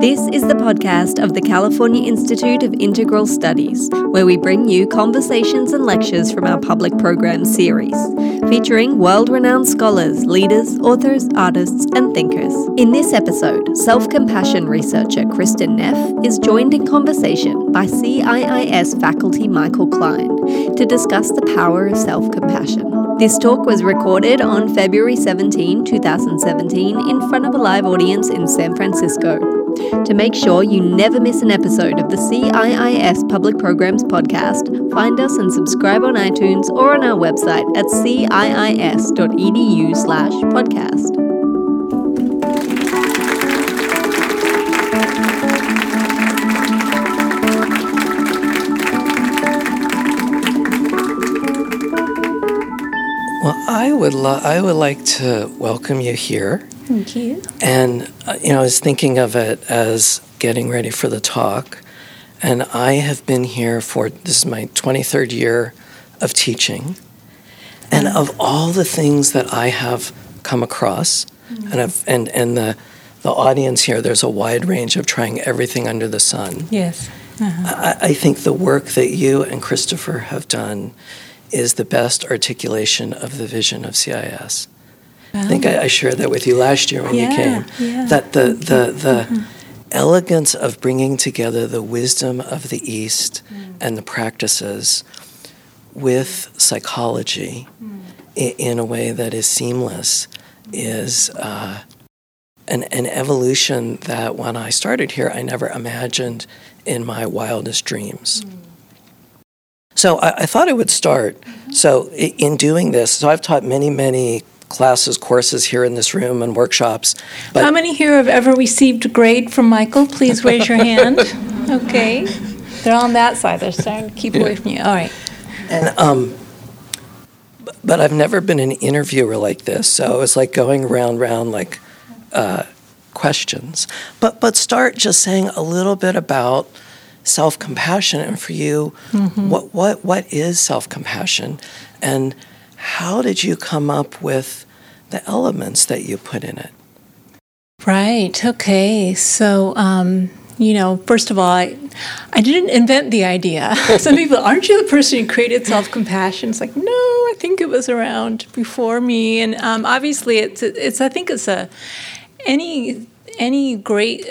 This is the podcast of the California Institute of Integral Studies, where we bring you conversations and lectures from our public program series, featuring world renowned scholars, leaders, authors, artists, and thinkers. In this episode, self compassion researcher Kristin Neff is joined in conversation by CIIS faculty Michael Klein to discuss the power of self compassion. This talk was recorded on February 17, 2017, in front of a live audience in San Francisco. To make sure you never miss an episode of the CIIS Public Programs podcast, find us and subscribe on iTunes or on our website at ciis.edu I would lo- I would like to welcome you here. Thank you. And uh, you know, I was thinking of it as getting ready for the talk, and I have been here for this is my 23rd year of teaching, and Mm. of all the things that I have come across, Mm. and I've, and and the the audience here, there's a wide range of trying everything under the sun. Yes. Uh-huh. I, I think the work that you and Christopher have done is the best articulation of the vision of CIS. I think oh. I, I shared that with you last year when you came. yeah. That the the the mm-hmm. elegance of bringing together the wisdom of the East mm. and the practices with psychology mm. i- in a way that is seamless is uh, an an evolution that when I started here I never imagined in my wildest dreams. Mm. So I, I thought I would start. So in doing this, so I've taught many, many classes, courses here in this room and workshops. How many here have ever received a grade from Michael? Please raise your hand. Okay. They're on that side. They're starting to keep away from you. All right. and um, but I've never been an interviewer like this. So it's like going round, round, like uh, questions. But but start just saying a little bit about self compassion, and for you, what what what is self compassion, and how did you come up with the elements that you put in it? Right. Okay. So, um, you know, first of all, I, I didn't invent the idea. Some people, aren't you the person who created self compassion? It's like, no, I think it was around before me. And um, obviously, it's it's. I think it's a any any great.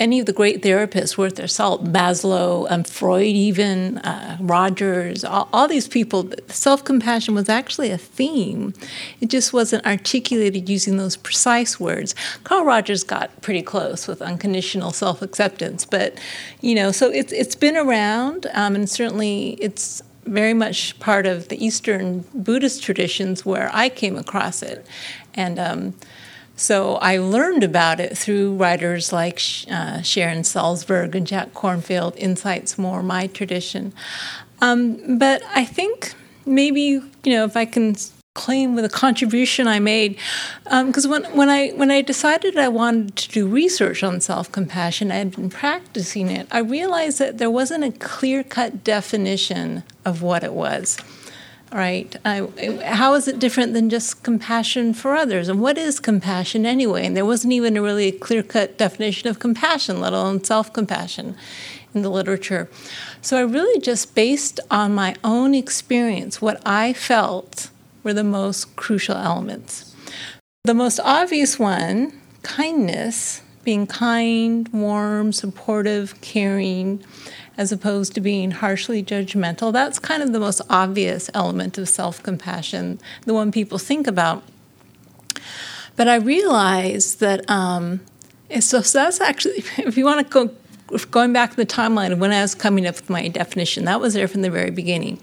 Any of the great therapists worth their salt, Maslow, um, Freud, even uh, Rogers, all, all these people, self compassion was actually a theme. It just wasn't articulated using those precise words. Carl Rogers got pretty close with unconditional self acceptance, but you know, so it's it's been around, um, and certainly it's very much part of the Eastern Buddhist traditions where I came across it, and. Um, so I learned about it through writers like uh, Sharon Salzberg and Jack Kornfield. Insights more my tradition, um, but I think maybe you know if I can claim with a contribution I made, because um, when when I when I decided I wanted to do research on self compassion, I had been practicing it. I realized that there wasn't a clear cut definition of what it was right? Uh, how is it different than just compassion for others? And what is compassion anyway? And there wasn't even a really clear cut definition of compassion, let alone self compassion in the literature. So I really just based on my own experience what I felt were the most crucial elements. The most obvious one, kindness, being kind, warm, supportive, caring as opposed to being harshly judgmental. That's kind of the most obvious element of self compassion, the one people think about. But I realized that, um, so, so that's actually, if you want to go going back to the timeline of when I was coming up with my definition, that was there from the very beginning.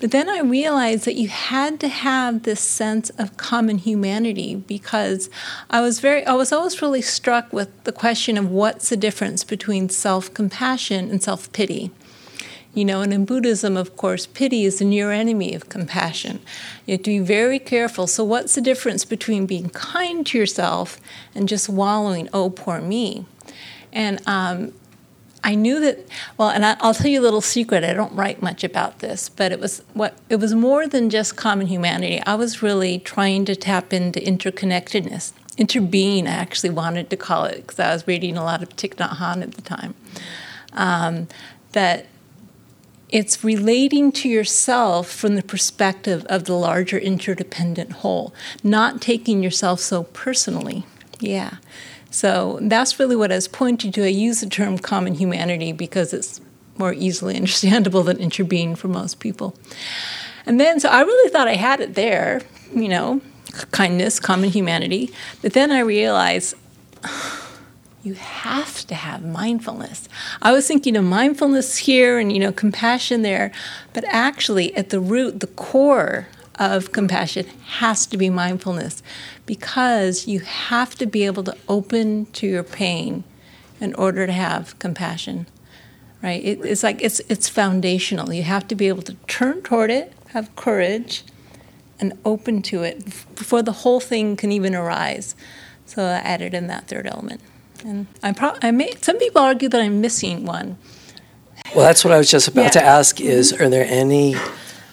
But then I realized that you had to have this sense of common humanity because I was very I was always really struck with the question of what's the difference between self-compassion and self-pity. You know, and in Buddhism, of course, pity is the near enemy of compassion. You have to be very careful. So, what's the difference between being kind to yourself and just wallowing, oh, poor me? And um, I knew that. Well, and I, will tell you a little secret. I don't write much about this, but it was what it was more than just common humanity. I was really trying to tap into interconnectedness. interbeing, I actually wanted to call it because I was reading a lot of Thich Nhat Hanh at the time. Um, that it's relating to yourself from the perspective of the larger interdependent whole, not taking yourself so personally. Yeah. So that's really what I was pointing to. I use the term common humanity because it's more easily understandable than interbeing for most people. And then, so I really thought I had it there, you know, kindness, common humanity. But then I realized you have to have mindfulness. I was thinking of mindfulness here and, you know, compassion there, but actually at the root, the core of compassion has to be mindfulness because you have to be able to open to your pain in order to have compassion right? It, it's like it's it's foundational. You have to be able to turn toward it have courage and open to it before the whole thing can even arise. So i added in that third element. And i pro- i may some people argue that i'm missing one. Well that's what i was just about Yeah. to ask is are there any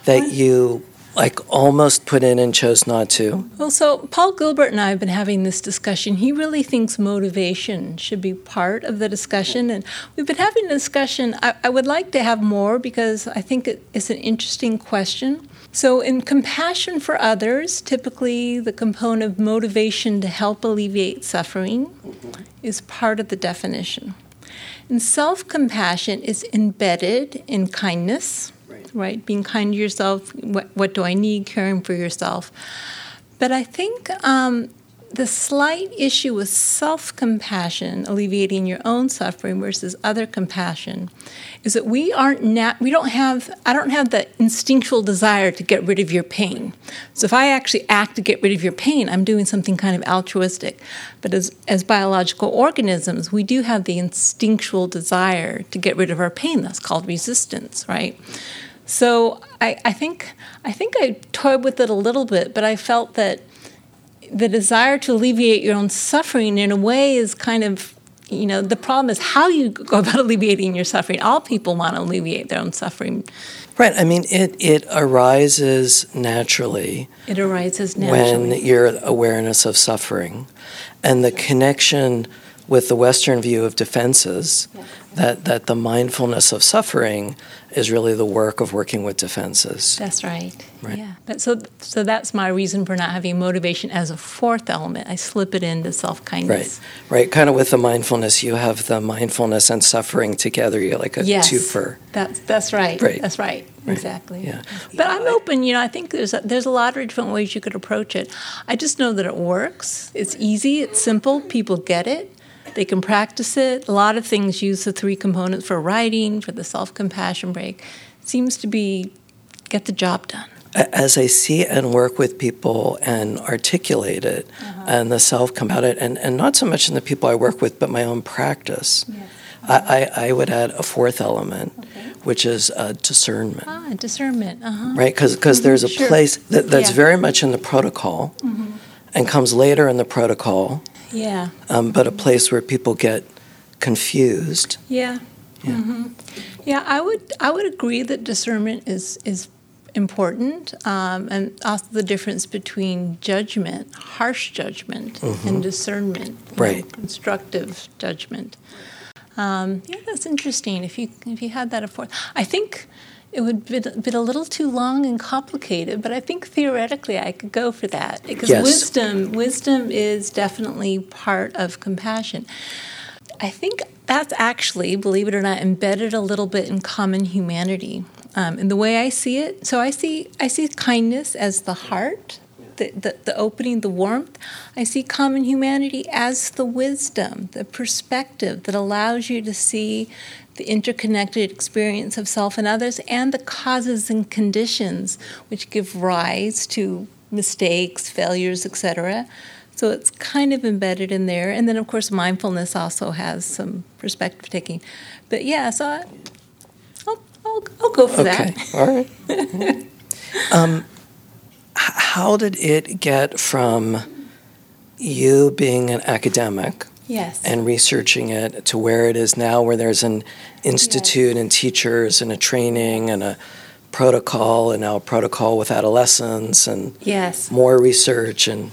that you like almost put in and chose not to Well, so Paul Gilbert and I have been having this discussion. He really thinks motivation should be part of the discussion. And we've been having a discussion. I, I would like to have more because I think it, it's an interesting question. So, in compassion for others, typically the component of motivation to help alleviate suffering is part of the definition. And self compassion is embedded in kindness, right? Being kind to yourself. What, what do I need? Caring for yourself. But I think um, the slight issue with self compassion, alleviating your own suffering versus other compassion, is that we aren't nat- we don't have I don't have the instinctual desire to get rid of your pain. So if I actually act to get rid of your pain, I'm doing something kind of altruistic. But as as biological organisms, we do have the instinctual desire to get rid of our pain. That's called resistance, right? So I, I think I think I toyed with it a little bit, but I felt that the desire to alleviate your own suffering in a way is kind of you know the problem is how you go about alleviating your suffering. All people want to alleviate their own suffering. Right. I mean it it arises naturally it arises naturally. when your awareness of suffering and the connection with the Western view of defenses, that, that the mindfulness of suffering is really the work of working with defenses. that's right, Right. yeah that, so so that's my reason for not having motivation as a fourth element i slip it into Right, self-kindness right. Right. Kind of with the mindfulness, you have the mindfulness and suffering together. You're like a yes twofer. that's that's right Right. that's right, exactly Yeah. But I'm open. You know, I think there's a, there's a lot of different ways you could approach it. I just know that it works. It's easy. It's simple. People get it. They can practice it. A lot of things use the three components for writing, for the self compassion break. It seems to be get the job done. As I see and work with people and articulate it Uh-huh. and the self come out it, and, and not so much in the people I work with, but my own practice, I, I, I would add a fourth element, which is uh, discernment. Ah, discernment. Uh huh. right? Because there's a Sure. place that, that's Yeah. Mm-hmm. very much in the protocol and comes later in the protocol, Yeah. um, but a place where people get confused. Yeah. Yeah. hmm Yeah, I would I would agree that discernment is is important, um, and also the difference between judgment, harsh judgment, and discernment, you know, Mm-hmm. Right. constructive judgment. Um, yeah, that's interesting. If you if you had that afore, I think it would be, be a little too long and complicated. But I think theoretically I could go for that because Yes. wisdom wisdom is definitely part of compassion. I think that's actually, believe it or not, embedded a little bit in common humanity. Um, in the way I see it, so I see I see kindness as the heart, the, the, the opening, the warmth. I see common humanity as the wisdom, the perspective that allows you to see the interconnected experience of self and others and the causes and conditions which give rise to mistakes, failures, etc. So it's kind of embedded in there. And then, of course, mindfulness also has some perspective taking. But yeah, so I, I'll, I'll, I'll go for Okay, that. all right. um, how did it get from you being an academic Yes. and researching it to where it is now, where there's an institute and teachers and a training and a protocol and now a protocol with adolescents and yes. more research and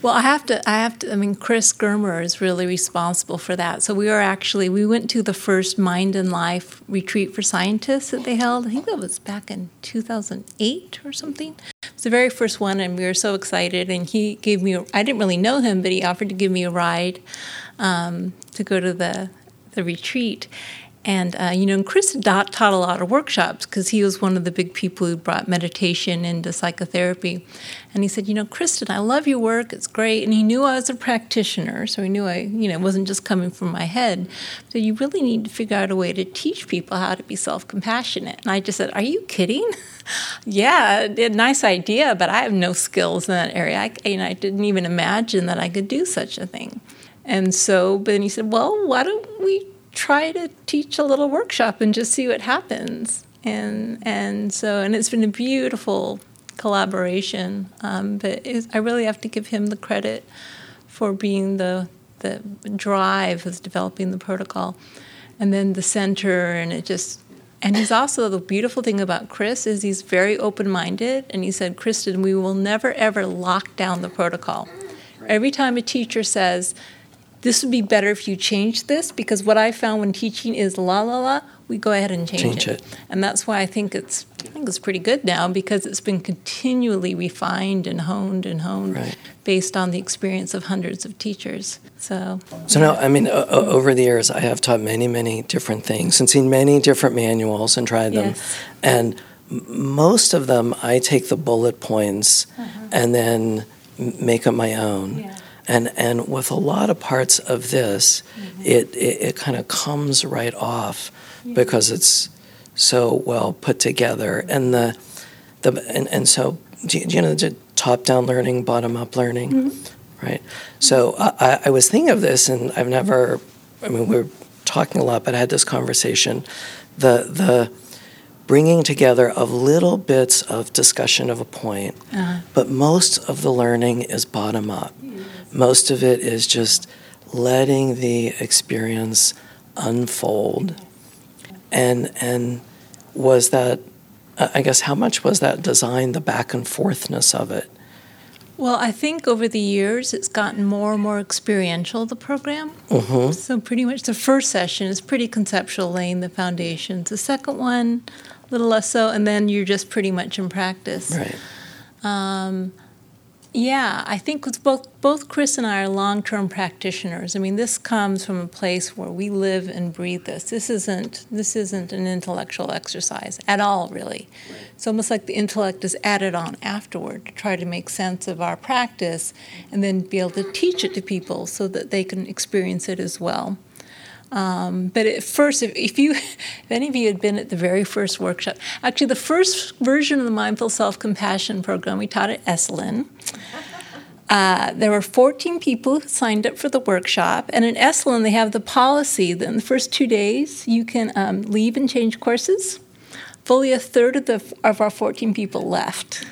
Well, I have to. I have to. I mean, Chris Germer is really responsible for that. So we were actually we went to the first Mind and Life retreat for scientists that they held. I think that was back in 2008 or something. Was the very first one, and we were so excited. And he gave me. I didn't really know him, but he offered to give me a ride um, to go to the the retreat. And, uh, you know, and Chris taught, taught a lot of workshops because he was one of the big people who brought meditation into psychotherapy. And he said, you know, Kristin, I love your work. It's great. And he knew I was a practitioner, so he knew I, you know, wasn't just coming from my head. So you really need to figure out a way to teach people how to be self-compassionate. And I just said, are you kidding? yeah, nice idea, but I have no skills in that area. I, you know, I didn't even imagine that I could do such a thing. And so, but then he said, well, why don't we try to teach a little workshop and just see what happens. And and so and it's been a beautiful collaboration. Um, but I really have to give him the credit for being the the drive of developing the protocol, and then the center, and it just. And he's also the beautiful thing about Chris is he's very open-minded, and he said, "Kristin, we will never ever lock down the protocol. Every time a teacher says, this would be better if you change this because what I found when teaching is la la la, we go ahead and change, change it. it. And that's why I think it's I think it's pretty good now because it's been continually refined and honed and honed right. based on the experience of hundreds of teachers. So So no, I mean o- over the years I have taught many many different things and seen many different manuals and tried them. Yes. And most of them I take the bullet points uh-huh. and then make up my own. Yeah. And, and with a lot of parts of this, mm-hmm. it, it, it kind of comes right off because it's so well put together. And the, the and, and so do you, do you know the top down learning, bottom up learning, mm-hmm. right? So I, I- I was thinking of this, and I've never. I mean, we're talking a lot, but I had this conversation. The the bringing together of little bits of discussion of a point, Uh-huh. but most of the learning is bottom up. Most of it is just letting the experience unfold. And and was that I guess how much was that design, the back and forthness of it? Well, I think over the years it's gotten more and more experiential, the program. Mm-hmm. So, pretty much the first session is pretty conceptual, laying the foundations. The second one, little less so, and then you're just pretty much in practice. Right. Um, yeah, I think with both both Chris and I are long term practitioners. I mean, this comes from a place where we live and breathe this. This isn't this isn't an intellectual exercise at all, really. It's almost like the intellect is added on afterward to try to make sense of our practice, and then be able to teach it to people so that they can experience it as well. Um, but at first, if, if you, if any of you had been at the very first workshop, actually the first version of the Mindful Self Compassion program we taught at Esalen, uh, there were 14 people who signed up for the workshop, and in Esalen they have the policy that in the first two days you can um, leave and change courses. Fully a third of the of our 14 people left.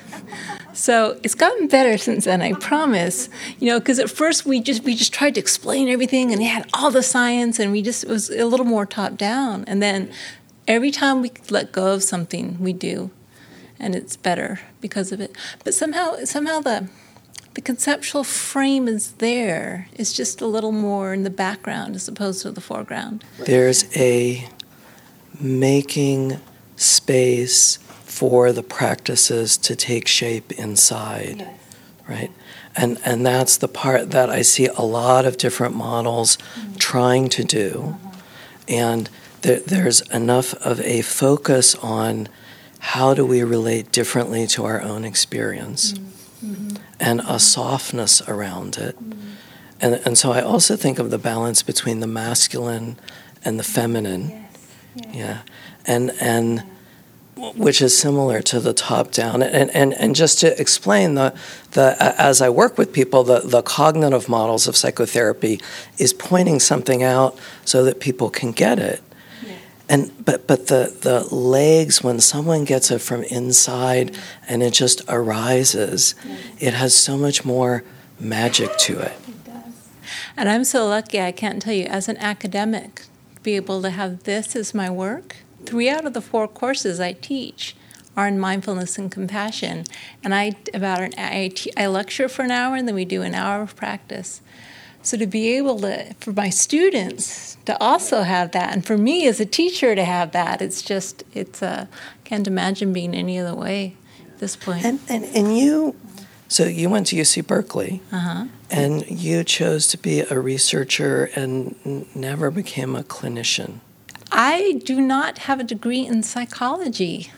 So it's gotten better since then, I promise. You know, because at first we just we just tried to explain everything, and it had all the science, and we just it was a little more top down. And then every time we let go of something, we do, and it's better because of it. But somehow, somehow the the conceptual frame is there. It's just a little more in the background as opposed to the foreground. There's a making space for the practices to take shape inside, right? And and that's the part that I see a lot of different models mm-hmm. trying to do, uh-huh. and there, there's enough of a focus on how do we relate differently to our own experience, mm-hmm. Mm-hmm. and a softness around it. And, and so I also think of the balance between the masculine and the feminine. Yeah. And and which is similar to the top down. And and, and just to explain the the as I work with people, the, the cognitive models of psychotherapy is pointing something out so that people can get it. And but but the, the legs when someone gets it from inside and it just arises, it has so much more magic to it. And I'm so lucky, I can't tell you, as an academic, to be able to have this as my work. Three out of the four courses I teach are in mindfulness and compassion. And I about an I, I lecture for an hour, and then we do an hour of practice. So to be able to, for my students to also have that, and for me as a teacher to have that, it's just, it's, uh, can't imagine being any other way at this point. And, and, and you, so you went to UC Berkeley, uh-huh. and you chose to be a researcher and n- never became a clinician. I do not have a degree in psychology.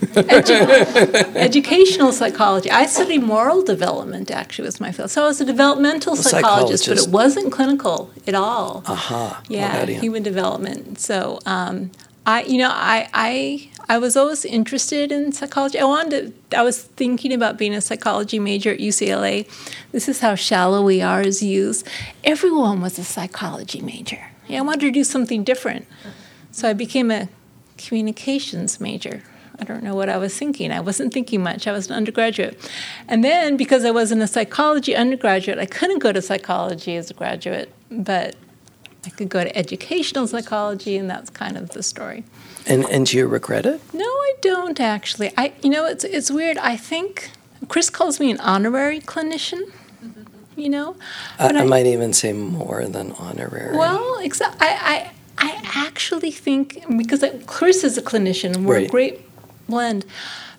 Edu- educational psychology. I studied moral development, actually, was my field. So I was a developmental psychologist, but it wasn't clinical at all. Aha. Uh-huh. Yeah, human development. So um, I, you know, I, I, I was always interested in psychology. I wanted to, I was thinking about being a psychology major at UCLA. This is how shallow we are as youth. Everyone was a psychology major. Yeah, I wanted to do something different. So I became a communications major. I don't know what I was thinking. I wasn't thinking much. I was an undergraduate. And then because I wasn't a psychology undergraduate, I couldn't go to psychology as a graduate, but I could go to educational psychology, and that's kind of the story. And and do you regret it? No, I don't actually. I you know it's it's weird. I think Chris calls me an honorary clinician. You know, I, I, I, might even say more than honorary. Well, exa- I, I I actually think because Chris is a clinician, and we're right. a great blend,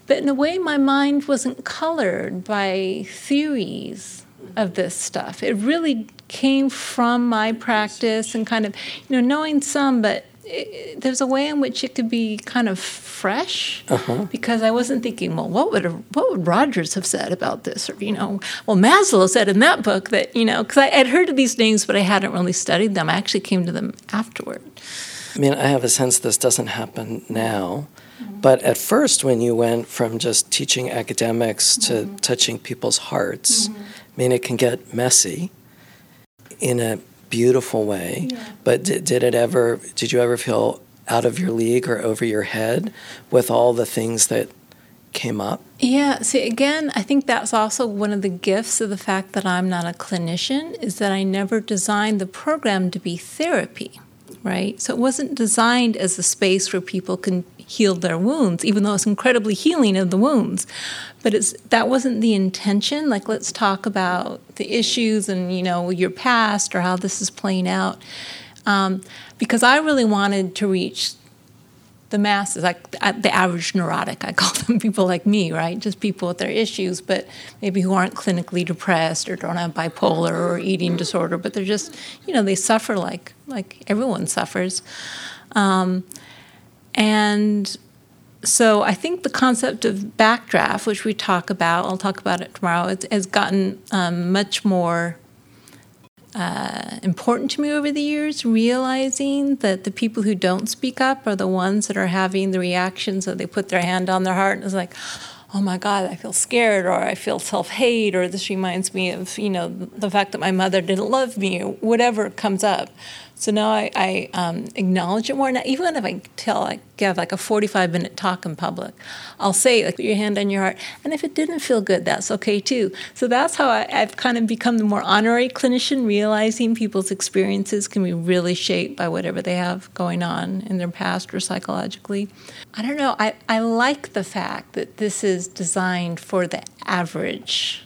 but in a way, my mind wasn't colored by theories of this stuff. It really came from my practice and kind of, you know, knowing some, but it, there's a way in which it could be kind of fresh uh-huh. because I wasn't thinking, well, what would what would Rogers have said about this, or you know, well, Maslow said in that book that you know, because I had heard of these names, but I hadn't really studied them. I actually came to them afterward. I mean, I have a sense this doesn't happen now. Mm-hmm. But at first, when you went from just teaching academics to mm-hmm. touching people's hearts, mm-hmm. I mean, it can get messy in a beautiful way. Yeah. But did, did it ever, did you ever feel out of your league or over your head with all the things that came up? Yeah, see, again, I think that's also one of the gifts of the fact that I'm not a clinician is that I never designed the program to be therapy, right? So it wasn't designed as a space where people can heal their wounds, even though it's incredibly healing of the wounds. But it's that wasn't the intention. Like, let's talk about the issues and you know your past or how this is playing out, um, because I really wanted to reach the masses, like the average neurotic. I call them people like me, right? Just people with their issues, but maybe who aren't clinically depressed or don't have bipolar or eating disorder, but they're just, you know, they suffer like like everyone suffers. Um, and so I think the concept of backdraft, which we talk about, I'll talk about it tomorrow, has gotten um, much more uh, important to me over the years, realizing that the people who don't speak up are the ones that are having the reactions that they put their hand on their heart and it's like, oh my God, I feel scared, or I feel self hate, or this reminds me of, you know, the fact that my mother didn't love me, or whatever comes up. So now I, I um, acknowledge it more. Now, even if I tell, I give like a 45 minute talk in public, I'll say, like, put your hand on your heart. And if it didn't feel good, that's okay too. So that's how I, have kind of become the more honorary clinician, realizing people's experiences can be really shaped by whatever they have going on in their past or psychologically. I don't know. I, I like the fact that this is designed for the average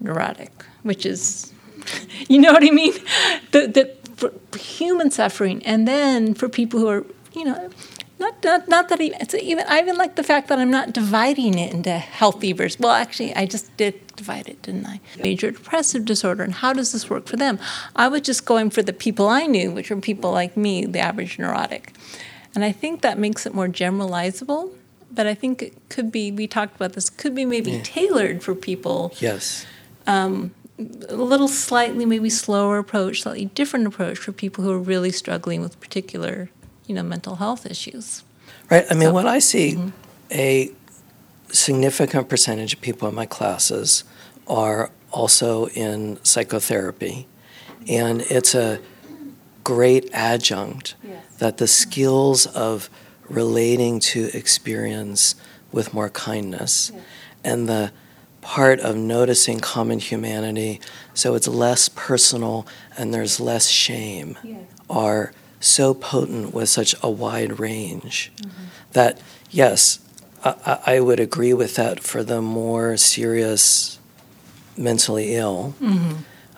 neurotic, which is, you know what I mean? The, for human suffering, and then for people who are, you know, not not, not that even, it's even I even like the fact that I'm not dividing it into healthy versus. Well, actually, I just did divide it, didn't I? Major depressive disorder, and how does this work for them? I was just going for the people I knew, which were people like me, the average neurotic, and I think that makes it more generalizable. But I think it could be. We talked about this. Could be maybe yeah. tailored for people. Yes. Um, a little slightly maybe slower approach, slightly different approach for people who are really struggling with particular, you know, mental health issues. Right. I mean, so, what I see mm-hmm. a significant percentage of people in my classes are also in psychotherapy, and it's a great adjunct yes. that the skills of relating to experience with more kindness yes. and the part of noticing common humanity so it's less personal and there's less shame yes. are so potent with such a wide range mm-hmm. that yes I, I would agree with that for the more serious mentally ill. Mm-hmm.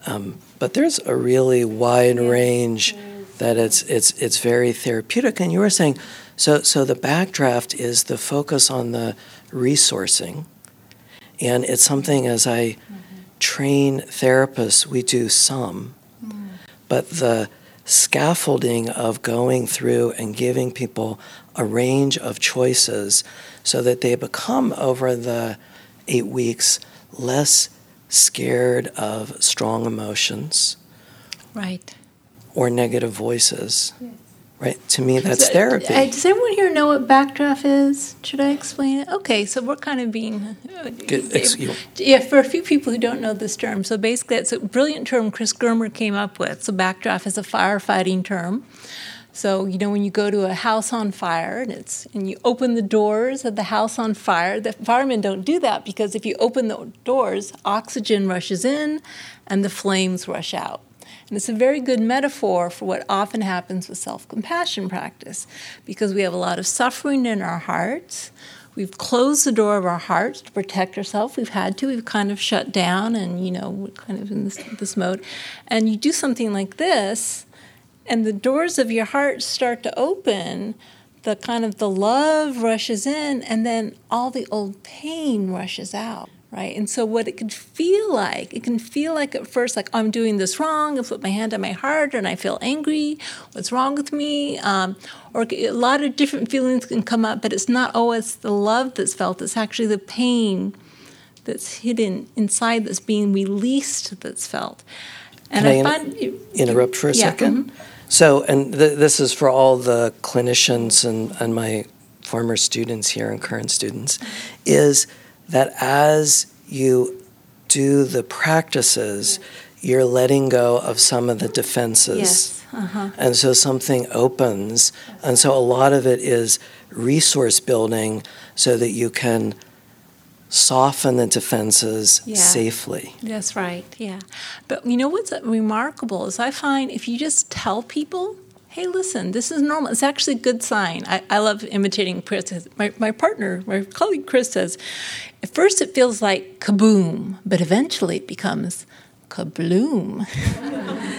Um, but there's a really wide range that it's it's it's very therapeutic. And you were saying, so so the backdraft is the focus on the resourcing, and it's something as I mm-hmm. train therapists, we do some, mm. but the scaffolding of going through and giving people a range of choices so that they become over the eight weeks less scared of strong emotions Right. or negative voices. Right? To me, that's therapy. Uh, does everyone here know what backdraft is? Should I explain it? Okay, so we're kind of being. uh, Good, ex- Yeah, for a few people who don't know this term, so basically it's a brilliant term Chris Germer came up with. So backdraft is a firefighting term. So you know when you go to a house on fire and it's and you open the doors of the house on fire, the firemen don't do that because if you open the doors, oxygen rushes in and the flames rush out. And it's a very good metaphor for what often happens with self compassion practice because we have a lot of suffering in our hearts. We've closed the door of our hearts to protect ourselves. We've had to. We've kind of shut down and, you know, we're kind of in this, this mode. And you do something like this, and the doors of your heart start to open. The kind of the love rushes in, and then all the old pain rushes out right? And so what it can feel like, it can feel like at first like I'm doing this wrong. I put my hand on my heart and I feel angry. What's wrong with me? Um, or a lot of different feelings can come up, but it's not always the love that's felt. It's actually the pain that's hidden inside that's being released that's felt. And Can I, I, in- find interrupt for a yeah, second? mhm. So, and th- this is for all the clinicians and, and my former students here and current students, is that as you do the practices, you're letting go of some of the defenses. Yes. Uh-huh. And so something opens. And so a lot of it is resource building so that you can soften the defenses Yeah. safely. That's right, yeah. But you know what's remarkable is I find if you just tell people, hey, listen, this is normal, it's actually a good sign. I, I love imitating Chris. My, my partner, my colleague Chris says, at first it feels like kaboom, but eventually it becomes kabloom.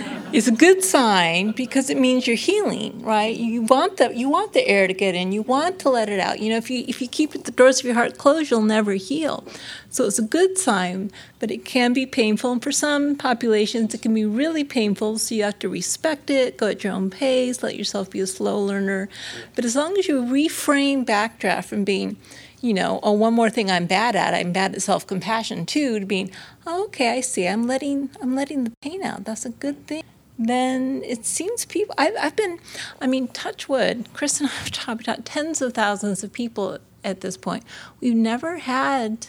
it's a good sign because it means you're healing, right? You want the you want the air to get in. You want to let it out. You know, if you if you keep the doors of your heart closed, you'll never heal. So it's a good sign, but it can be painful. And for some populations, it can be really painful. So you have to respect it, go at your own pace, let yourself be a slow learner. But as long as you reframe backdraft from being you know, oh, one more thing I'm bad at. I'm bad at self-compassion too. To being, oh, okay, I see. I'm letting, I'm letting the pain out. That's a good thing. Then it seems people. I've, I've been, I mean, touch wood. Chris and I have talked about tens of thousands of people at this point. We've never had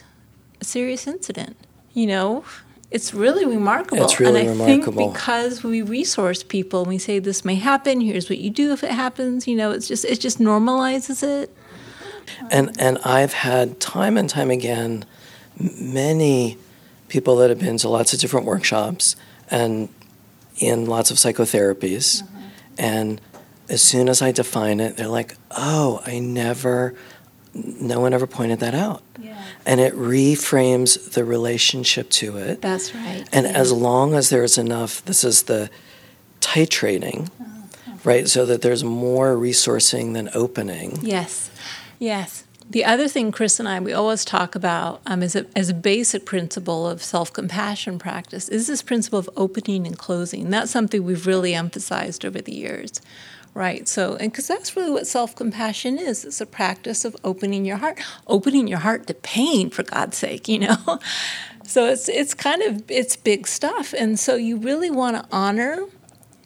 a serious incident. You know, it's really remarkable. It's really and I remarkable. think because we resource people, we say this may happen. Here's what you do if it happens. You know, it's just it just normalizes it. And and I've had time and time again many people that have been to lots of different workshops and in lots of psychotherapies mm-hmm. and as soon as I define it they're like, "Oh, I never no one ever pointed that out." Yeah. And it reframes the relationship to it. That's right. And yeah. as long as there's enough, this is the titrating, uh-huh. right? So that there's more resourcing than opening. Yes, yes. The other thing Chris and I we always talk about um, as a as a basic principle of self compassion practice is this principle of opening and closing. That's something we've really emphasized over the years, right? So, and because that's really what self compassion is. It's a practice of opening your heart, opening your heart to pain, for God's sake, you know. So it's it's kind of it's big stuff, and so you really want to honor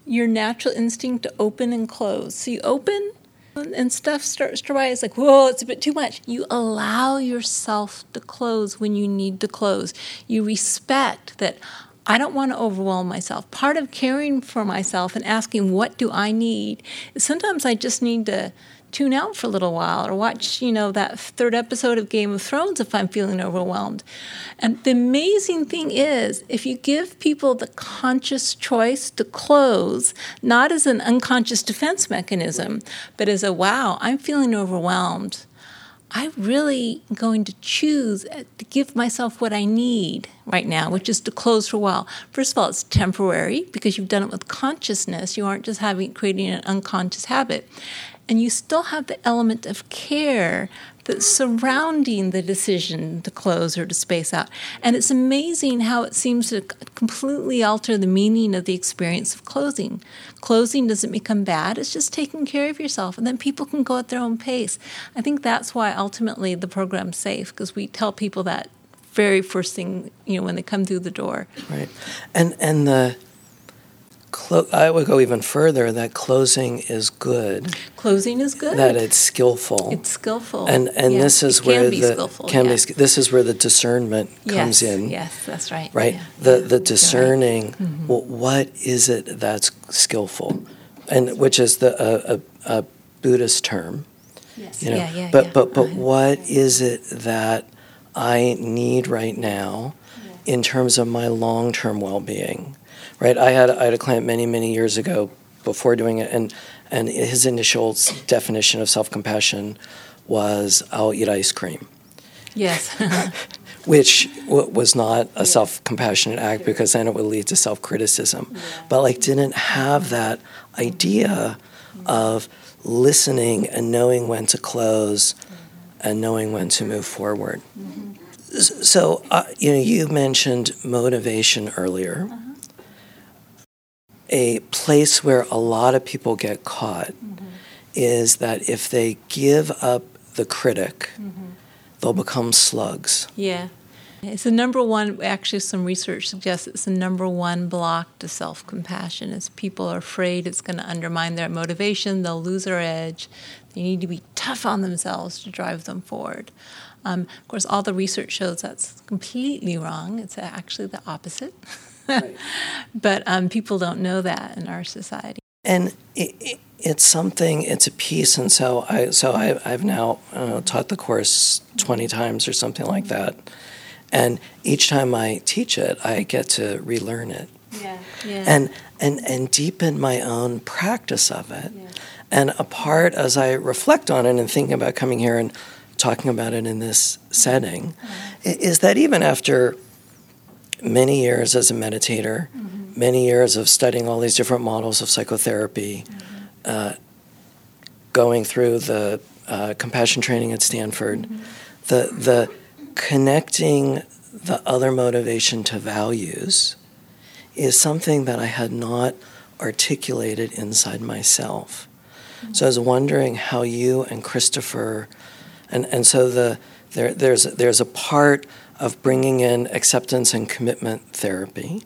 your natural instinct to open and close. So you open and stuff starts to rise like, whoa, it's a bit too much. You allow yourself to close when you need to close. You respect that I don't want to overwhelm myself. Part of caring for myself and asking, what do I need? Sometimes I just need to tune out for a little while or watch, you know, that third episode of Game of Thrones if I'm feeling overwhelmed. And the amazing thing is, if you give people the conscious choice to close, not as an unconscious defense mechanism, but as a wow, I'm feeling overwhelmed. I'm really going to choose uh, to give myself what I need right now, which is to close for a while. First of all, it's temporary because you've done it with consciousness. You aren't just having creating an unconscious habit. And you still have the element of care that's surrounding the decision to close or to space out. And it's amazing how it seems to completely alter the meaning of the experience of closing. Closing doesn't become bad, it's just taking care of yourself, and then people can go at their own pace. I think that's why ultimately the program's safe, because we tell people that very first thing, you know, when they come through the door. Right. And and the Clo- I would go even further that closing is good. Closing is good. That it's skillful. It's skillful. And and yeah. this is it where can be the skillful, can yeah. be this is where the discernment comes yes, in. Yes, that's right. Right. Yeah, The the you're right. discerning. Mhm. Well, what is it that's skillful, and which is the a, a, a Buddhist term. Yes. You know, yeah, yeah, but but but Uh-huh. what is it that I need right now in terms of my long term well being? Right. I had I had a client many many years ago before doing it, and and his initial definition of self compassion was I'll eat ice cream, Yes. which w- was not a self compassionate act because then it would lead to self criticism, but like didn't have that idea of listening and knowing when to close and knowing when to move forward. S- So, uh, you know, you mentioned motivation earlier. A place where a lot of people get caught is that if they give up the critic, they'll become slugs. Yeah. It's the number one, actually, some research suggests it's the number one block to self compassion. Is people are afraid it's going to undermine their motivation, they'll lose their edge. They need to be tough on themselves to drive them forward. Um, of course, all the research shows that's completely wrong. It's actually the opposite. but um, people don't know that in our society. and it, it, it's something it's a piece and so i so I, i've now know, taught the course 20 times or something like that and each time i teach it i get to relearn it Yeah. Yeah. and and and deepen my own practice of it and a part as i reflect on it and thinking about coming here and talking about it in this setting i- is that even after many years as a meditator many years of studying all these different models of psychotherapy uh, going through the uh, compassion training at stanford the the connecting the other motivation to values is something that I had not articulated inside myself. So I was wondering how you and Christopher, and, and so the there there's there's a part of bringing in acceptance and commitment therapy,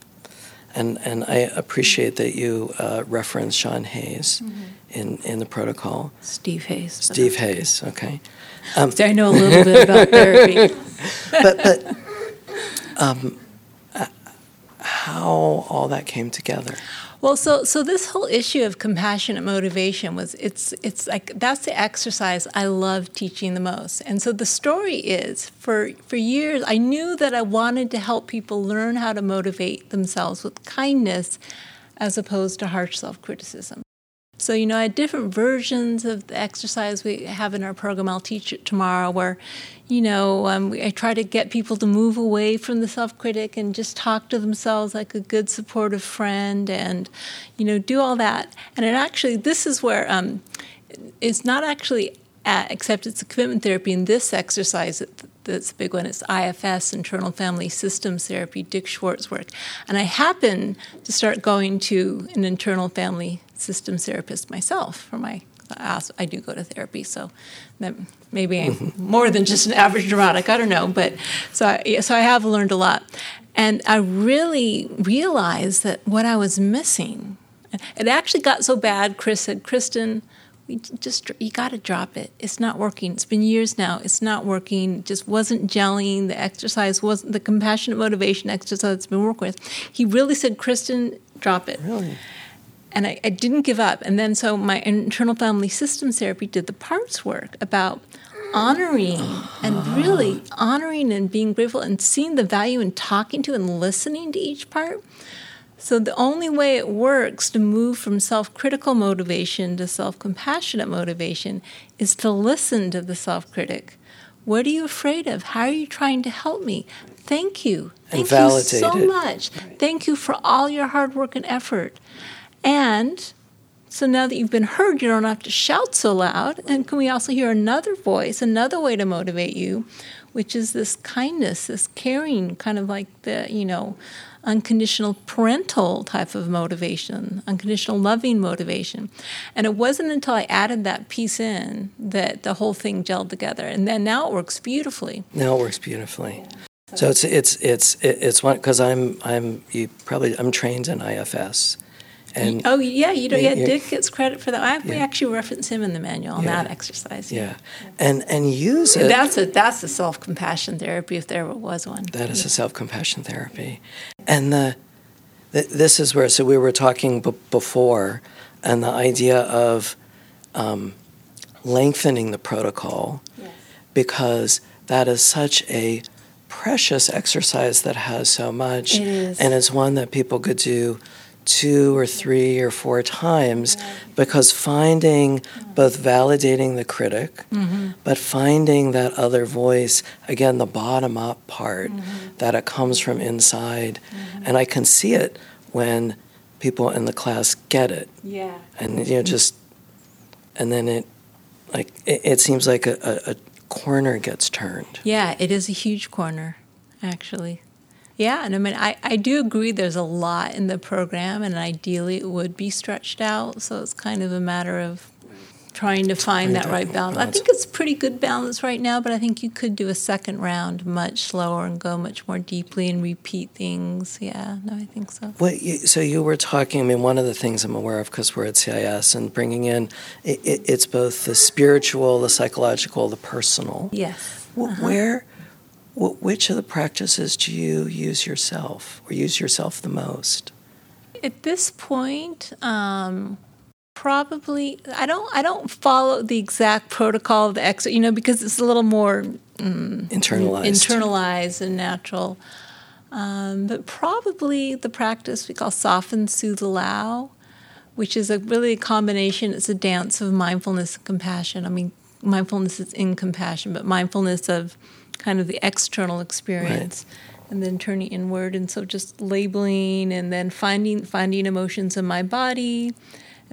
and and I appreciate that you uh, referenced Sean Hayes in in the protocol. Steve Hayes. Steve Hayes, okay, So I know a little bit about therapy. but but um, uh, how all that came together. Well, so so this whole issue of compassionate motivation was it's it's like that's the exercise I love teaching the most. And so the story is for for years I knew that I wanted to help people learn how to motivate themselves with kindness as opposed to harsh self-criticism. So, you know, I had different versions of the exercise we have in our program. I'll teach it tomorrow, where, you know, um, I try to get people to move away from the self critic and just talk to themselves like a good, supportive friend and, you know, do all that. And it actually, this is where um, it's not actually, at, except it's a commitment therapy in this exercise that, that's a big one. It's IFS, Internal Family Systems Therapy, Dick Schwartz work. And I happen to start going to an internal family systems therapist myself for my I I do go to therapy, so that maybe I'm more than just an average neurotic. I don't know, but so I, yeah, so I have learned a lot, and I really realized that what I was missing. It actually got so bad. Chris said, "Kristin, we just you got to drop it. It's not working. It's been years now. It's not working. It just wasn't gelling. The exercise wasn't the compassionate motivation exercise that's been working with." He really said, "Kristin, drop it." Really? And I, I didn't give up. And then so my internal family systems therapy did the parts work about honoring and really honoring and being grateful and seeing the value in talking to and listening to each part. So the only way it works to move from self critical motivation to self compassionate motivation is to listen to the self critic. What are you afraid of? How are you trying to help me? Thank you. And Thank you so much. Thank you for all your hard work and effort. And so now that you've been heard, you don't have to shout so loud. And can we also hear another voice, another way to motivate you, which is this kindness, this caring, kind of like the, you know, unconditional parental type of motivation, unconditional loving motivation. And it wasn't until I added that piece in that the whole thing gelled together. And then now it works beautifully. Now it works beautifully. So it's it's it's it's one because I'm I'm you probably I'm trained in IFS, and oh yeah, you know, yeah, Yeah. Dick gets credit for that. I, We actually reference him in the manual on Yeah. that exercise. yeah, and and use it. That's a that's a self compassion therapy if there was one. That is a self compassion therapy. And the, th- this is where, so we were talking b- before, and the idea of um, lengthening the protocol because that is such a precious exercise that has so much. It. And it's one that people could do two or three or four times because finding both validating the critic Mm-hmm. but finding that other voice again the bottom up part Mm-hmm. that it comes from inside and i can see it when people in the class get it Yeah. and you know just and then it like it, it seems like a, a, a corner gets turned Yeah, it is a huge corner, actually. Yeah, and I mean, I, I do agree there's a lot in the program, and ideally it would be stretched out. So it's kind of a matter of trying to find that right balance. I think it's pretty good balance right now, but I think you could do a second round much slower and go much more deeply and repeat things. Yeah, no, I think so. What you, so you were talking. I mean, one of the things I'm aware of because we're at CIIS and bringing in, it, it, it's both the spiritual, the psychological, the personal. Yes. Wh- uh-huh. Where, wh- which of the practices do you use yourself, or use yourself the most? At this point, um, probably I don't I don't follow the exact protocol of the exit, you know, because it's a little more Internalized. internalized and natural. Um, but probably the practice we call soften, soothe, allow, which is a really a combination. It's a dance of mindfulness and compassion. I mean, mindfulness is in compassion, but mindfulness of kind of the external experience. And then turning inward, and so just labeling, and then finding finding emotions in my body,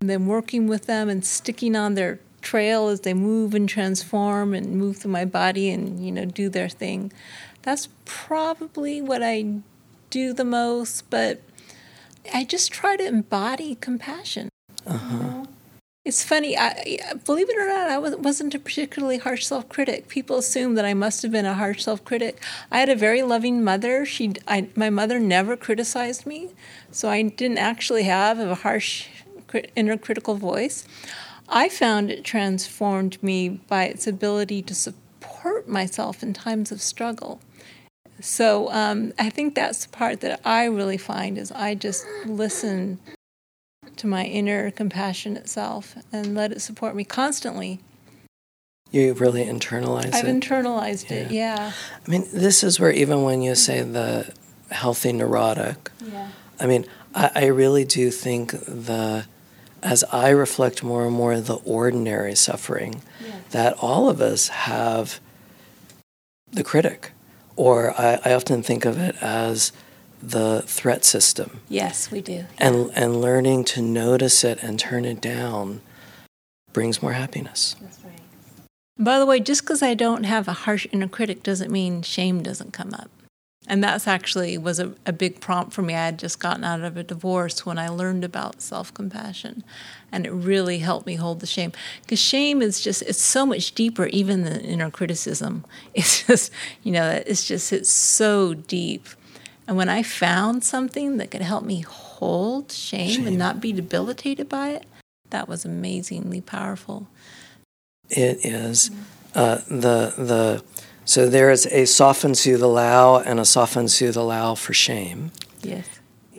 and then working with them and sticking on their trail as they move and transform and move through my body and you know do their thing. That's probably what i do the most but i just try to embody compassion uh-huh. It's funny I, believe it or not i was- wasn't a particularly harsh self-critic. People assume that i must have been a harsh self-critic. I had a very loving mother. She I, my mother never criticized me so i didn't actually have a harsh inner critical voice. I found it transformed me by its ability to support myself in times of struggle. So um, I think that's the part that I really find is I just listen to my inner compassionate self and let it support me constantly. You really internalize it. I've it. internalized it, yeah. I mean, this is where even when you say the healthy neurotic, Yeah. I mean, I, I really do think the as I reflect more and more the ordinary suffering, that all of us have the critic, or I, I often think of it as the threat system, Yes, we do. and and learning to notice it and turn it down brings more happiness. That's right. By the way, just because I don't have a harsh inner critic doesn't mean shame doesn't come up. And that's actually was a, a big prompt for me. I had just gotten out of a divorce when I learned about self-compassion, and it really helped me hold the shame. Because shame is just it's so much deeper even than inner criticism. It's just you know it's just it's so deep. And when I found something that could help me hold shame, Shame. and not be debilitated by it, that was amazingly powerful. It is uh, the the so there is a soften, soothe, allow, and a soften, soothe, allow for shame. Yes.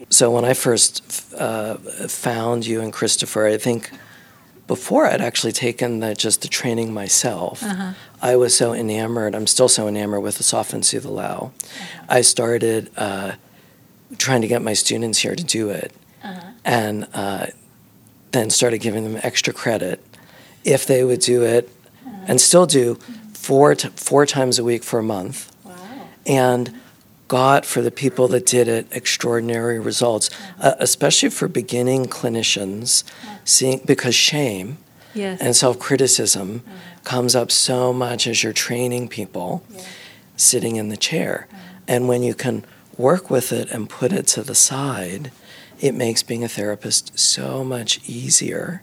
So when I first uh, found you and Christopher, I think before I'd actually taken the, just the training myself, Uh-huh. I was so enamored. I'm still so enamored with the soften, soothe, allow. I started uh, trying to get my students here to do it, uh-huh. and uh, then started giving them extra credit if they would do it, uh-huh. and still do four t- four times a week for a month, wow. and got for the people that did it extraordinary results, uh, especially for beginning clinicians, seeing because shame yes. and self criticism comes up so much as you're training people sitting in the chair. And when you can work with it and put it to the side, it makes being a therapist so much easier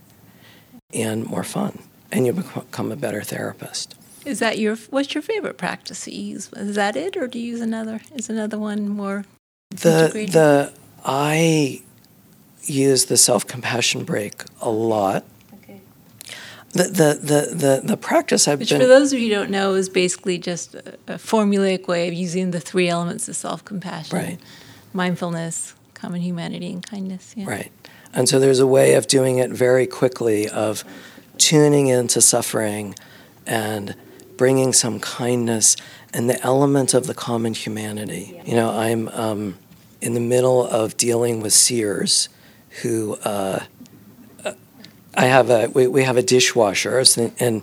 and more fun. And you become a better therapist. Is that your what's your favorite practice to use? Is that it or do you use another is another one more the integrated? the I use the self compassion break a lot the, the, the, the, the practice I've Which, been. for those of you who don't know, is basically just a, a formulaic way of using the three elements of self compassion right. mindfulness, common humanity, and kindness. Yeah. Right. And so there's a way of doing it very quickly, of tuning into suffering and bringing some kindness and the element of the common humanity. You know, I'm um, in the middle of dealing with Sears, who. Uh, I have a we, we have a dishwasher and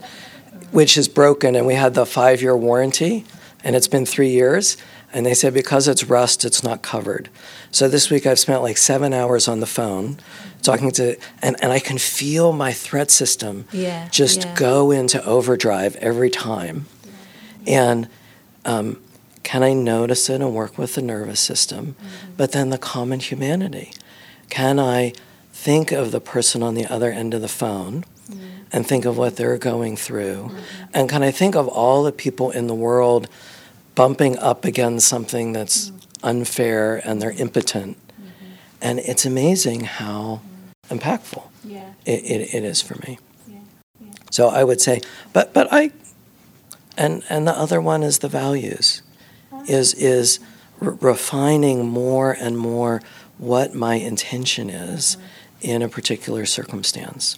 which is broken and we had the five year warranty and it's been three years and they said because it's rust it's not covered. So this week I've spent like seven hours on the phone talking to and, and I can feel my threat system yeah, just yeah. go into overdrive every time. And um, can I notice it and work with the nervous system? Mm-hmm. But then the common humanity. Can I think of the person on the other end of the phone mm-hmm. and think of what they're going through. Mm-hmm. And can I think of all the people in the world bumping up against something that's mm-hmm. unfair and they're impotent? Mm-hmm. And it's amazing how impactful yeah. it, it, it is for me. Yeah. Yeah. So I would say, but, but I, and, and the other one is the values, uh-huh. is, is re- refining more and more what my intention is. Uh-huh in a particular circumstance.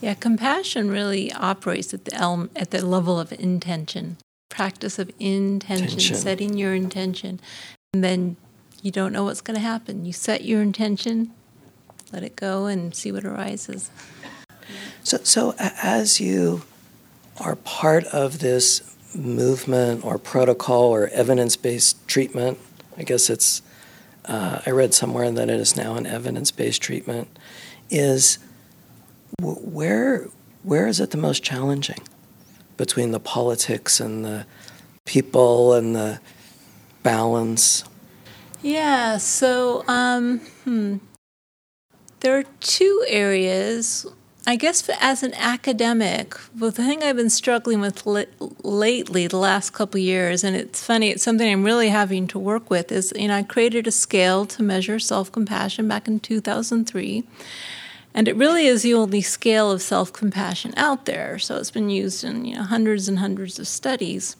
Yeah, compassion really operates at the elm, at the level of intention, practice of intention, intention. setting your intention, and then you don't know what's going to happen. You set your intention, let it go, and see what arises. So, so as you are part of this movement or protocol or evidence-based treatment, I guess it's uh, I read somewhere that it is now an evidence based treatment, is where, where is it the most challenging between the politics and the people and the balance? Yeah, so um, hmm. There are two areas I guess as an academic, well, the thing I've been struggling with lately, the last couple years, and it's funny, it's something I'm really having to work with, is you know I created a scale to measure self-compassion back in 2003, and it really is the only scale of self-compassion out there. So it's been used in you know hundreds and hundreds of studies,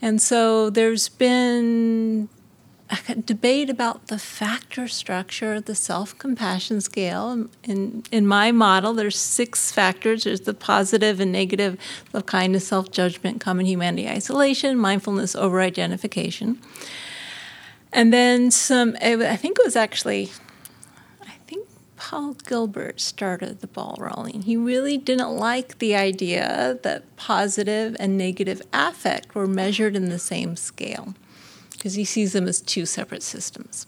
and so there's been a debate about the factor structure of the self-compassion scale. In in my model, there's six factors. There's the positive and negative of kindness, self-judgment, common humanity, isolation, mindfulness, over-identification, and then some. I think it was actually. I think Paul Gilbert started the ball rolling. He really didn't like the idea that positive and negative affect were measured in the same scale because he sees them as two separate systems.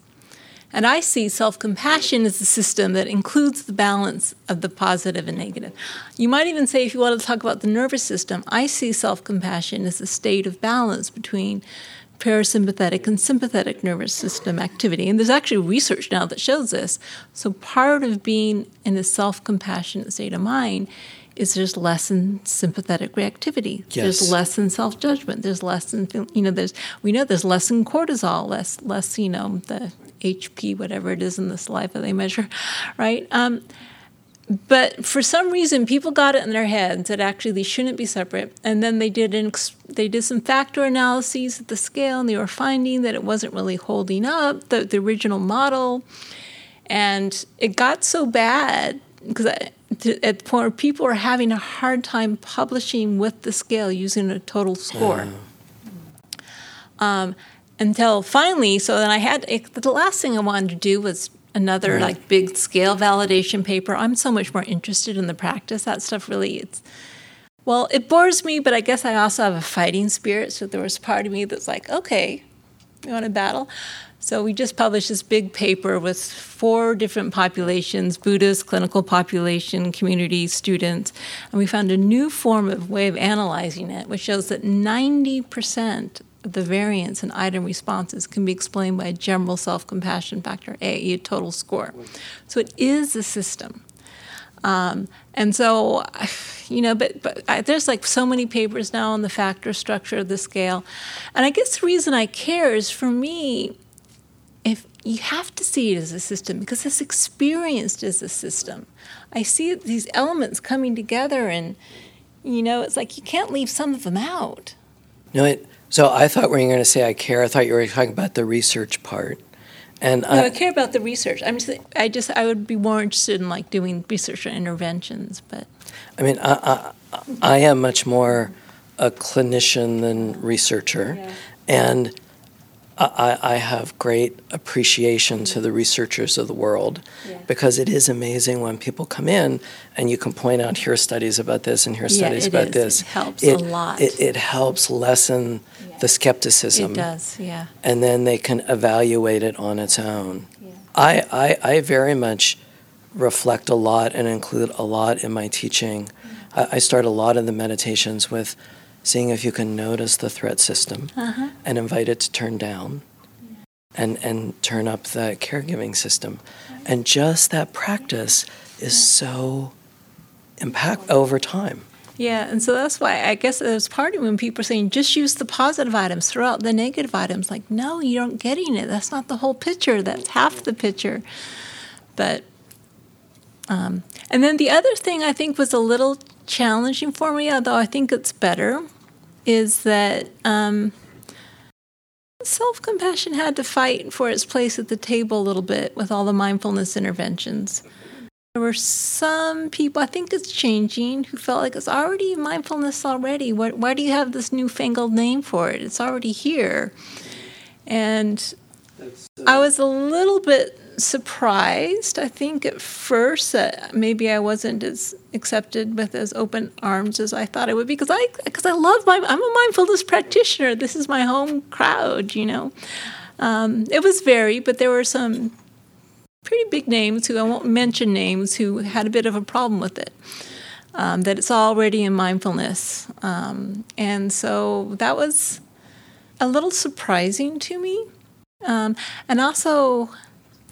And I see self compassion as a system that includes the balance of the positive and negative. You might even say, if you want to talk about the nervous system, I see self compassion as a state of balance between parasympathetic and sympathetic nervous system activity. And there's actually research now that shows this. So, part of being in a self compassionate state of mind is there's less in sympathetic reactivity. Yes. There's less in self judgment. There's less in you know there's we know there's less in cortisol, less less you know the HP whatever it is in the saliva they measure, right? Um, but for some reason, people got it in their heads that actually they shouldn't be separate. And then they did an, they did some factor analyses at the scale, and they were finding that it wasn't really holding up the, the original model. And it got so bad because at the point where people are having a hard time publishing with the scale using a total score. Um, until finally, so then I had the last thing I wanted to do was another like big scale validation paper. I'm so much more interested in the practice. That stuff really it's well, it bores me, but I guess I also have a fighting spirit. So there was part of me that's like, okay, you want to battle? So we just published this big paper with four different populations Buddhist, clinical population, community, students. And we found a new form of way of analyzing it, which shows that 90% of the variance in item responses can be explained by a general self compassion factor, A, a total score. So it is a system. Um, and so, you know, but, but I, there's like so many papers now on the factor structure of the scale. And I guess the reason I care is for me, you have to see it as a system because it's experienced as a system. I see these elements coming together, and you know, it's like you can't leave some of them out. No, it, so I thought when you were going to say I care, I thought you were talking about the research part. And no, I, I care about the research. I'm just, I just, I would be more interested in like doing research or interventions. But I mean, I, I, I am much more a clinician than researcher, yeah. and I, I, have great appreciation to the researchers of the world yeah. because it is amazing when people come in and you can point out here studies about this and here are yeah, studies about is. this. It helps it, a lot. It, it helps lessen yeah. the skepticism. It does, yeah. And then they can evaluate it on its own. I, I, I very much reflect a lot and include a lot in my teaching. Mm-hmm. I, I start a lot of the meditations with seeing if you can notice the threat system uh-huh. and invite it to turn down and, and turn up the caregiving system. And just that practice is so impact over time. Yeah, and so that's why I guess there's part of when people are saying just use the positive items, throw out the negative items. Like, no, you aren't getting it. That's not the whole picture. That's half the picture. But, um, and then the other thing I think was a little challenging for me, although I think it's better, is that um, self compassion had to fight for its place at the table a little bit with all the mindfulness interventions. There were some people, I think it's changing, who felt like it's already mindfulness already. Why, why do you have this newfangled name for it? It's already here. And I was a little bit surprised, I think, at first that maybe I wasn't as accepted with as open arms as I thought I would be because I because I love my I'm a mindfulness practitioner. This is my home crowd, you know. Um, it was varied, but there were some pretty big names who I won't mention names who had a bit of a problem with it. Um, that it's already in mindfulness, um, and so that was a little surprising to me. Um, and also,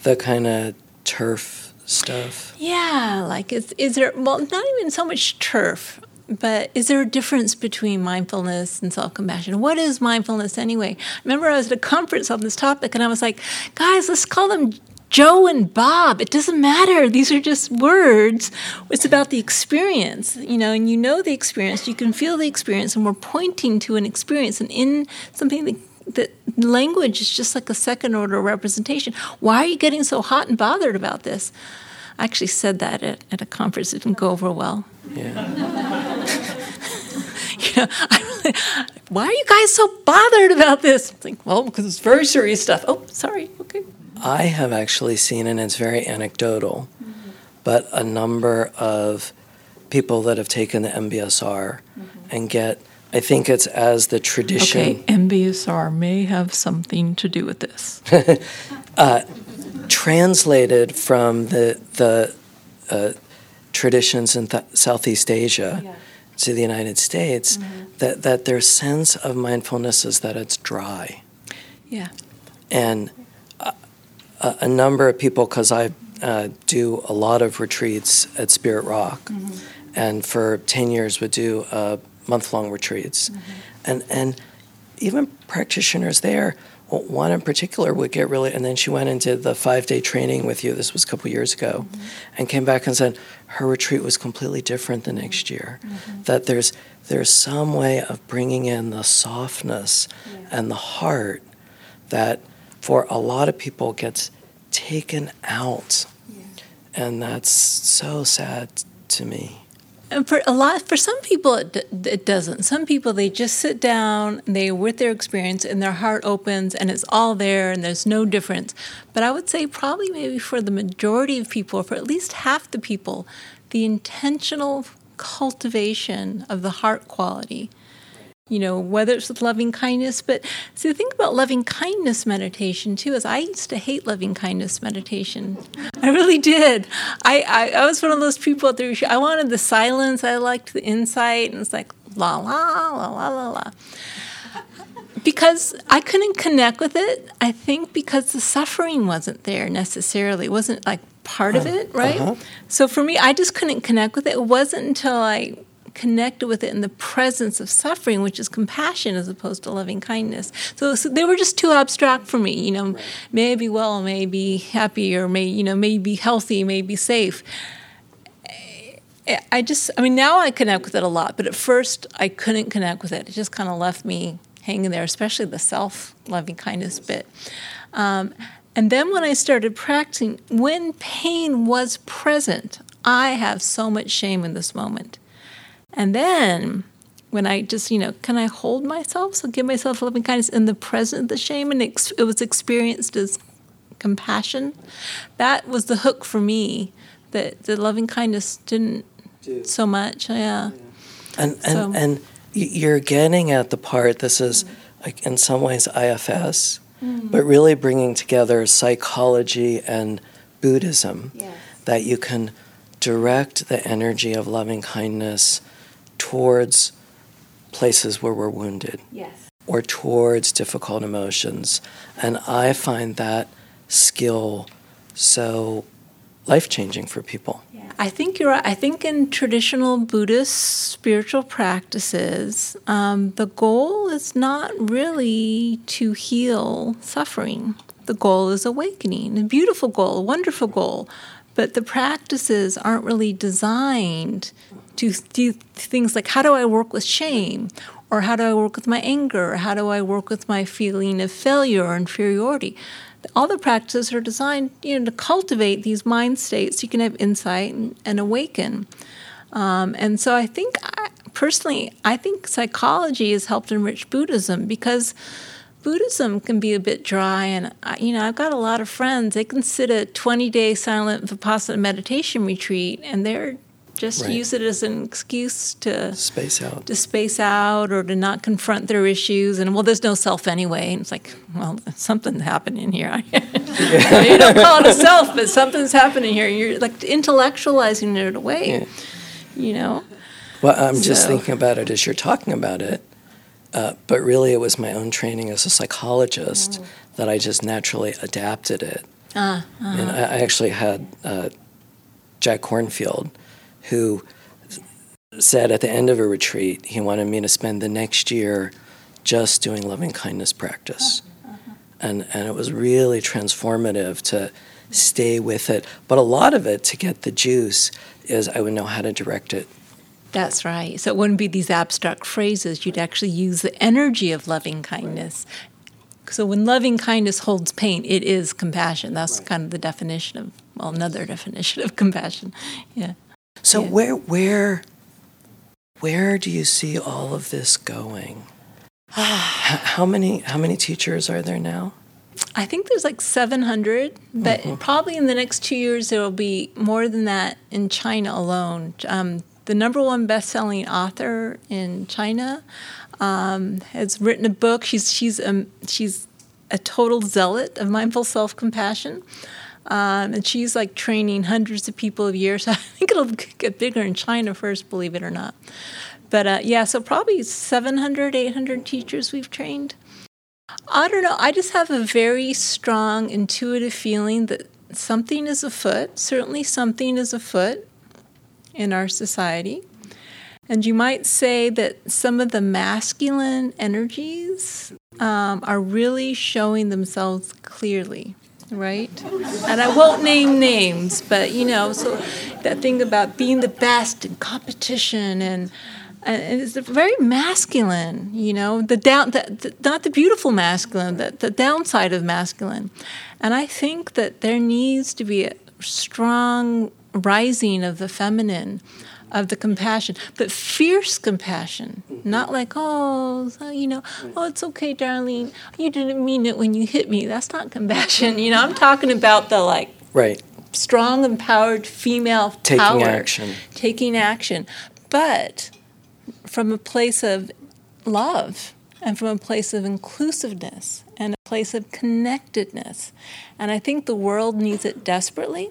the kind of turf stuff. Yeah, like is is there well not even so much turf, but is there a difference between mindfulness and self compassion? What is mindfulness anyway? Remember I was at a conference on this topic and I was like, guys, let's call them Joe and Bob. It doesn't matter. These are just words. It's about the experience, you know, and you know the experience, you can feel the experience, and we're pointing to an experience and in something that that language is just like a second order representation. Why are you getting so hot and bothered about this? I actually said that at, at a conference. It didn't go over well. Yeah. you know, really, why are you guys so bothered about this? It's like, well, because it's very serious stuff. Oh, sorry. Okay. I have actually seen, and it's very anecdotal, mm-hmm. but a number of people that have taken the MBSR mm-hmm. and get I think it's as the tradition. Okay, MBSR may have something to do with this. uh, translated from the the uh, traditions in th- Southeast Asia yeah. to the United States, mm-hmm. that that their sense of mindfulness is that it's dry. Yeah. And a, a number of people, because I uh, do a lot of retreats at Spirit Rock, mm-hmm. and for ten years would do a month long retreats. Mm-hmm. And, and even practitioners there, well, one in particular would get really, and then she went and did the five day training with you. This was a couple years ago, mm-hmm. and came back and said her retreat was completely different the next mm-hmm. year. Mm-hmm. That there's there's some way of bringing in the softness yeah. and the heart that for a lot of people gets taken out, yeah. and that's so sad to me. And for a lot, for some people, it, it doesn't. Some people, they just sit down, they with their experience, and their heart opens, and it's all there, and there's no difference. But I would say probably maybe for the majority of people, for at least half the people, the intentional cultivation of the heart quality you know, whether it's with loving kindness. But see, the thing about loving kindness meditation too is I used to hate loving kindness meditation. I really did. I, I, I was one of those people that I wanted the silence, I liked the insight, and it's like la la la la la la. Because I couldn't connect with it, I think because the suffering wasn't there necessarily. It wasn't like part of it, right? Uh-huh. So for me, I just couldn't connect with it. It wasn't until I connected with it in the presence of suffering, which is compassion as opposed to loving kindness. So, so they were just too abstract for me. You know, right. may I be well, may I be happy, or may you know, may be healthy, may be safe. I just, I mean, now I connect with it a lot, but at first I couldn't connect with it. It just kind of left me hanging there, especially the self loving kindness bit. Um, and then when I started practicing, when pain was present, I have so much shame in this moment. And then when I just, you know, can I hold myself? So give myself loving kindness in the present of the shame, and it was experienced as compassion. That was the hook for me. That the loving kindness didn't Dude. so much. Yeah. And and so. and you're getting at the part. This is like in some ways IFS, mm-hmm. but really bringing together psychology and Buddhism. Yes. That you can direct the energy of loving kindness towards places where we're wounded. Yes. Or towards difficult emotions. And I find that skill so life changing for people. Yeah. I think you're right. I think in traditional Buddhist spiritual practices, um, the goal is not really to heal suffering. The goal is awakening, a beautiful goal, a wonderful goal. But the practices aren't really designed to do things like how do I work with shame? Or how do I work with my anger? Or how do I work with my feeling of failure or inferiority? All the practices are designed you know, to cultivate these mind states so you can have insight and, and awaken. Um, and so I think, I, personally, I think psychology has helped enrich Buddhism because Buddhism can be a bit dry, and you know I've got a lot of friends. They can sit a 20-day silent vipassana meditation retreat, and they're just right. use it as an excuse to space out, to space out, or to not confront their issues. And well, there's no self anyway. And it's like, well, something's happening here. you don't call it a self, but something's happening here. You're like intellectualizing it away. Yeah. You know. Well, I'm so. just thinking about it as you're talking about it. Uh, but really, it was my own training as a psychologist oh. that I just naturally adapted it. Uh, uh-huh. And I, I, actually had uh, Jack Kornfield, who said at the end of a retreat he wanted me to spend the next year just doing loving kindness practice. Uh-huh. And, and it was really transformative to stay with it. But a lot of it, to get the juice, is I would know how to direct it. That's right. So it wouldn't be these abstract phrases. You'd actually use the energy of loving kindness. Right. So when loving kindness holds pain, it is compassion. That's right. kind of the definition of, well, another definition of compassion. Yeah. So yeah. where where where do you see all of this going? how many how many teachers are there now? I think there's like 700, but mm-hmm. probably in the next two years there will be more than that in China alone. Um, the number one best-selling author in China um, has written a book. She's she's um, she's a total zealot of mindful self-compassion. Um, and she's like training hundreds of people a year. So I think it'll get bigger in China first, believe it or not. But uh, yeah, so probably 700, 800 teachers we've trained. I don't know. I just have a very strong intuitive feeling that something is afoot. Certainly, something is afoot in our society. And you might say that some of the masculine energies um, are really showing themselves clearly right? And I won't name names, but you know, so that thing about being the best in competition and and it's very masculine, you know, the down, the, the, not the beautiful masculine, the, the downside of masculine. And I think that there needs to be a strong rising of the feminine, of the compassion, but fierce compassion, mm-hmm. not like, oh, you know, oh, it's okay, darling. You didn't mean it when you hit me. That's not compassion. You know, I'm talking about the like, right. strong, empowered female Taking power, action. taking action, but from a place of love and from a place of inclusiveness and a place of connectedness. And I think the world needs it desperately.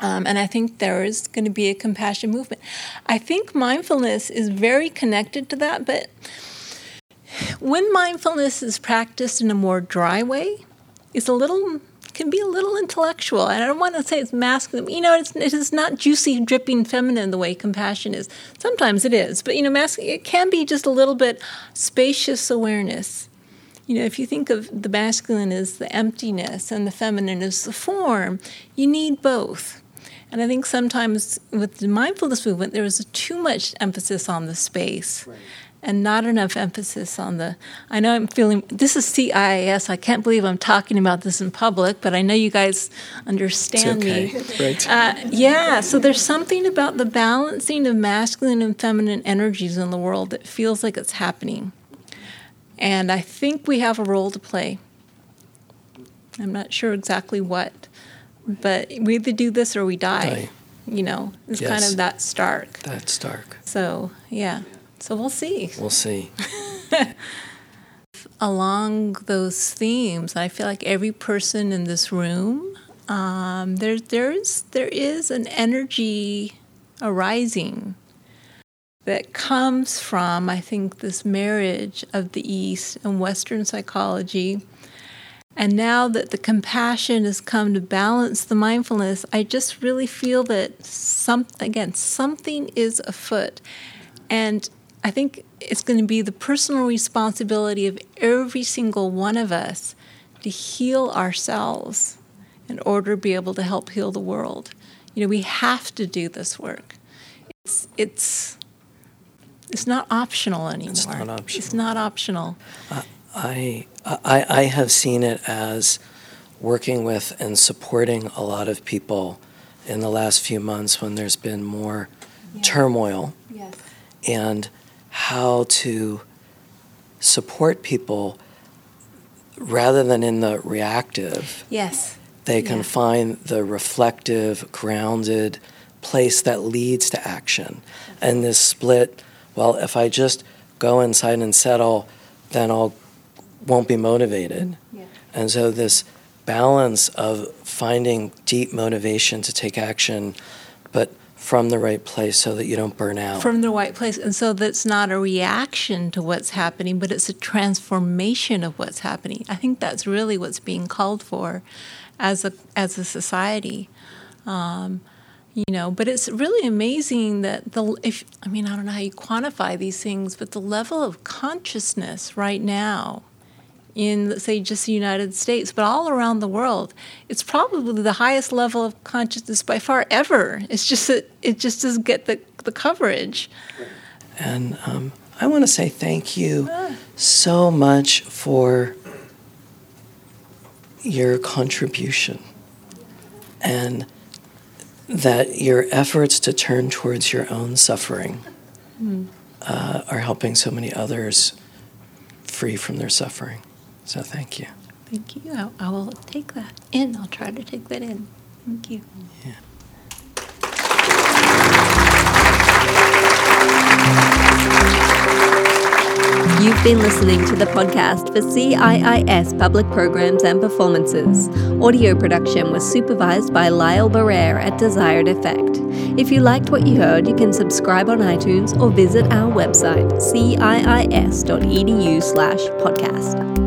Um, and I think there is going to be a compassion movement. I think mindfulness is very connected to that, but when mindfulness is practiced in a more dry way, it's a little can be a little intellectual. And I don't want to say it's masculine. You know, it's, it is not juicy, dripping feminine the way compassion is. Sometimes it is, but you know, masculine, it can be just a little bit spacious awareness. You know, if you think of the masculine as the emptiness and the feminine as the form, you need both. And I think sometimes with the mindfulness movement, there is too much emphasis on the space. Right and not enough emphasis on the. I know I'm feeling this is CIIS. I can't believe I'm talking about this in public, but I know you guys understand okay. me. Right. Uh, yeah. So there's something about the balancing of masculine and feminine energies in the world that feels like it's happening, and I think we have a role to play. I'm not sure exactly what, but we either do this or we die. die. You know, it's yes. kind of that stark. That stark. So yeah. So we'll see. We'll see. Along those themes, I feel like every person in this room, um, there, there's, there is an energy arising that comes from, I think, this marriage of the East and Western psychology. And now that the compassion has come to balance the mindfulness, I just really feel that some again something is afoot. And I think it's going to be the personal responsibility of every single one of us to heal ourselves in order to be able to help heal the world. You know, we have to do this work. It's it's it's not optional anymore. It's not optional. It's not optional. Uh, I, I I have seen it as working with and supporting a lot of people in the last few months when there's been more yeah. turmoil. Yes. And how to support people rather than in the reactive. Yes. They can yeah. find the reflective, grounded place that leads to action. And this split, well, if I just go inside and settle, then I'll won't be motivated. Yeah. And so this balance of finding deep motivation to take action, but from the right place so that you don't burn out. From the right place. And so that's not a reaction to what's happening, but it's a transformation of what's happening. I think that's really what's being called for as a, as a society. Um, you know, but it's really amazing that the if I mean I don't know how you quantify these things, but the level of consciousness right now in, let's say, just the United States, but all around the world. It's probably the highest level of consciousness by far ever. It's just that it just doesn't get the, the coverage. And um, I want to say thank you so much for your contribution and that your efforts to turn towards your own suffering mm. uh, are helping so many others free from their suffering. So thank you. Thank you. I, I will take that in. I'll try to take that in. Thank you. Yeah. You've been listening to the podcast for CIIS Public Programs and Performances. Audio production was supervised by Lyle Barrere at Desired Effect. If you liked what you heard, you can subscribe on iTunes or visit our website, ciis.edu slash podcast.